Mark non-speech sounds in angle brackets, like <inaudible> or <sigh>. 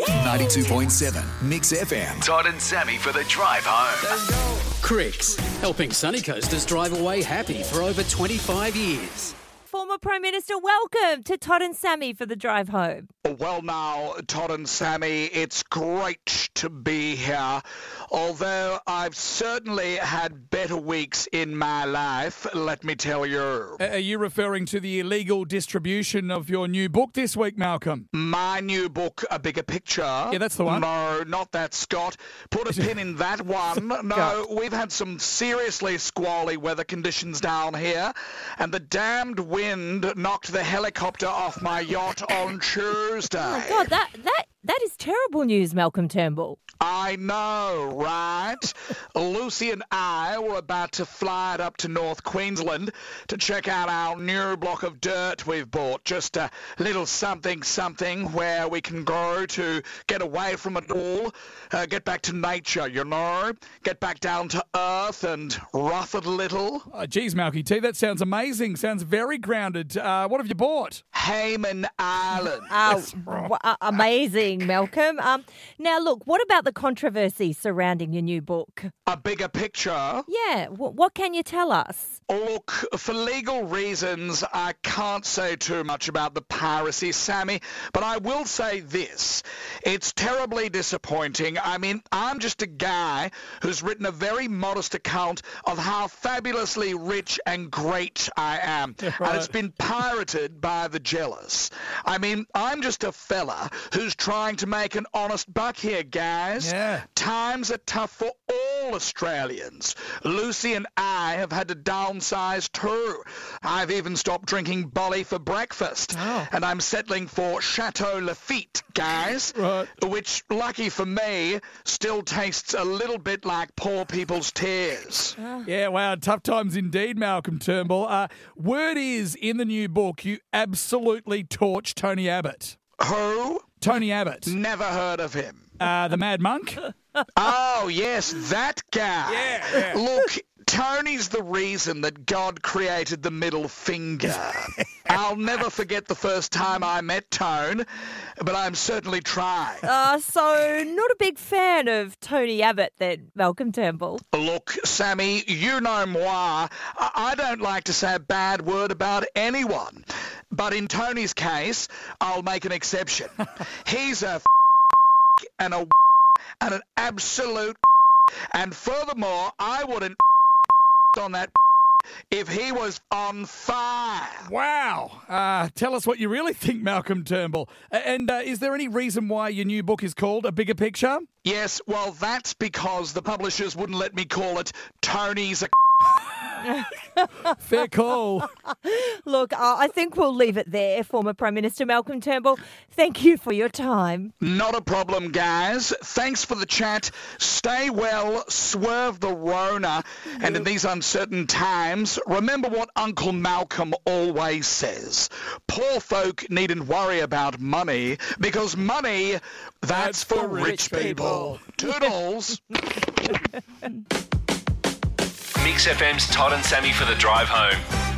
92.7 Mix FM. Todd and Sammy for the drive home. Cricks, helping Sunny Coasters drive away happy for over 25 years. Former Prime Minister, welcome to Todd and Sammy for the drive home. Well, now, Todd and Sammy, it's great to be here. Although I've certainly had better weeks in my life, let me tell you. Are you referring to the illegal distribution of your new book this week, Malcolm? My new book, A Bigger Picture. Yeah, that's the one. No, not that, Scott. Put a <laughs> pin in that one. No, we've had some seriously squally weather conditions down here, and the damned wind knocked the helicopter off my yacht on <laughs> oh Tuesday. Oh God, that that that is terrible news, Malcolm Turnbull. I know, right? <laughs> Lucy and I were about to fly it up to North Queensland to check out our new block of dirt we've bought. Just a little something something where we can go to get away from it all, uh, get back to nature, you know? Get back down to earth and rough it a little. Oh, geez, Malky T, that sounds amazing. Sounds very grounded. Uh, what have you bought? Hayman Island. Oh, w- uh, <laughs> amazing, Malcolm. Um, now, look, what about the controversy surrounding your new book? A bigger picture. Yeah, w- what can you tell us? Look, for legal reasons, I can't say too much about the piracy, Sammy, but I will say this. It's terribly disappointing. I mean, I'm just a guy who's written a very modest account of how fabulously rich and great I am. <laughs> And it's been pirated by the jealous. I mean, I'm just a fella who's trying to make an honest buck here, guys. Yeah. Times are tough for all Australians. Lucy and I have had to downsize too. I've even stopped drinking bolly for breakfast. Oh. And I'm settling for Chateau Lafite, guys. Right. Which, lucky for me, still tastes a little bit like poor people's tears. Yeah, wow, tough times indeed, Malcolm Turnbull. Uh, word is in the new book, you absolutely torch Tony Abbott. Who? Tony Abbott, Never heard of him. uh, the Mad Monk. <laughs> Oh, yes, that guy. Yeah, yeah. Look, Tony's the reason that God created the middle finger. <laughs> I'll never forget the first time I met Tone, but I'm certainly trying. Uh, so, not a big fan of Tony Abbott then, Malcolm Turnbull. Look, Sammy, you know moi. I I don't like to say a bad word about anyone. But in Tony's case, I'll make an exception. <laughs> He's a and a and an absolute and furthermore, I wouldn't on that if he was on fire. Wow. Uh, tell us what you really think, Malcolm Turnbull. And uh, is there any reason why your new book is called A Bigger Picture? Yes, well, that's because the publishers wouldn't let me call it Tony's a <laughs> Fair call. Look, uh, I think we'll leave it there, former Prime Minister Malcolm Turnbull. Thank you for your time. Not a problem, guys. Thanks for the chat. Stay well, swerve the Rona, and in these uncertain times, remember what Uncle Malcolm always says. Poor folk needn't worry about money, because money, that's, for, rich, people. Toodles. <laughs> Mix FM's Todd and Sammy for the drive home.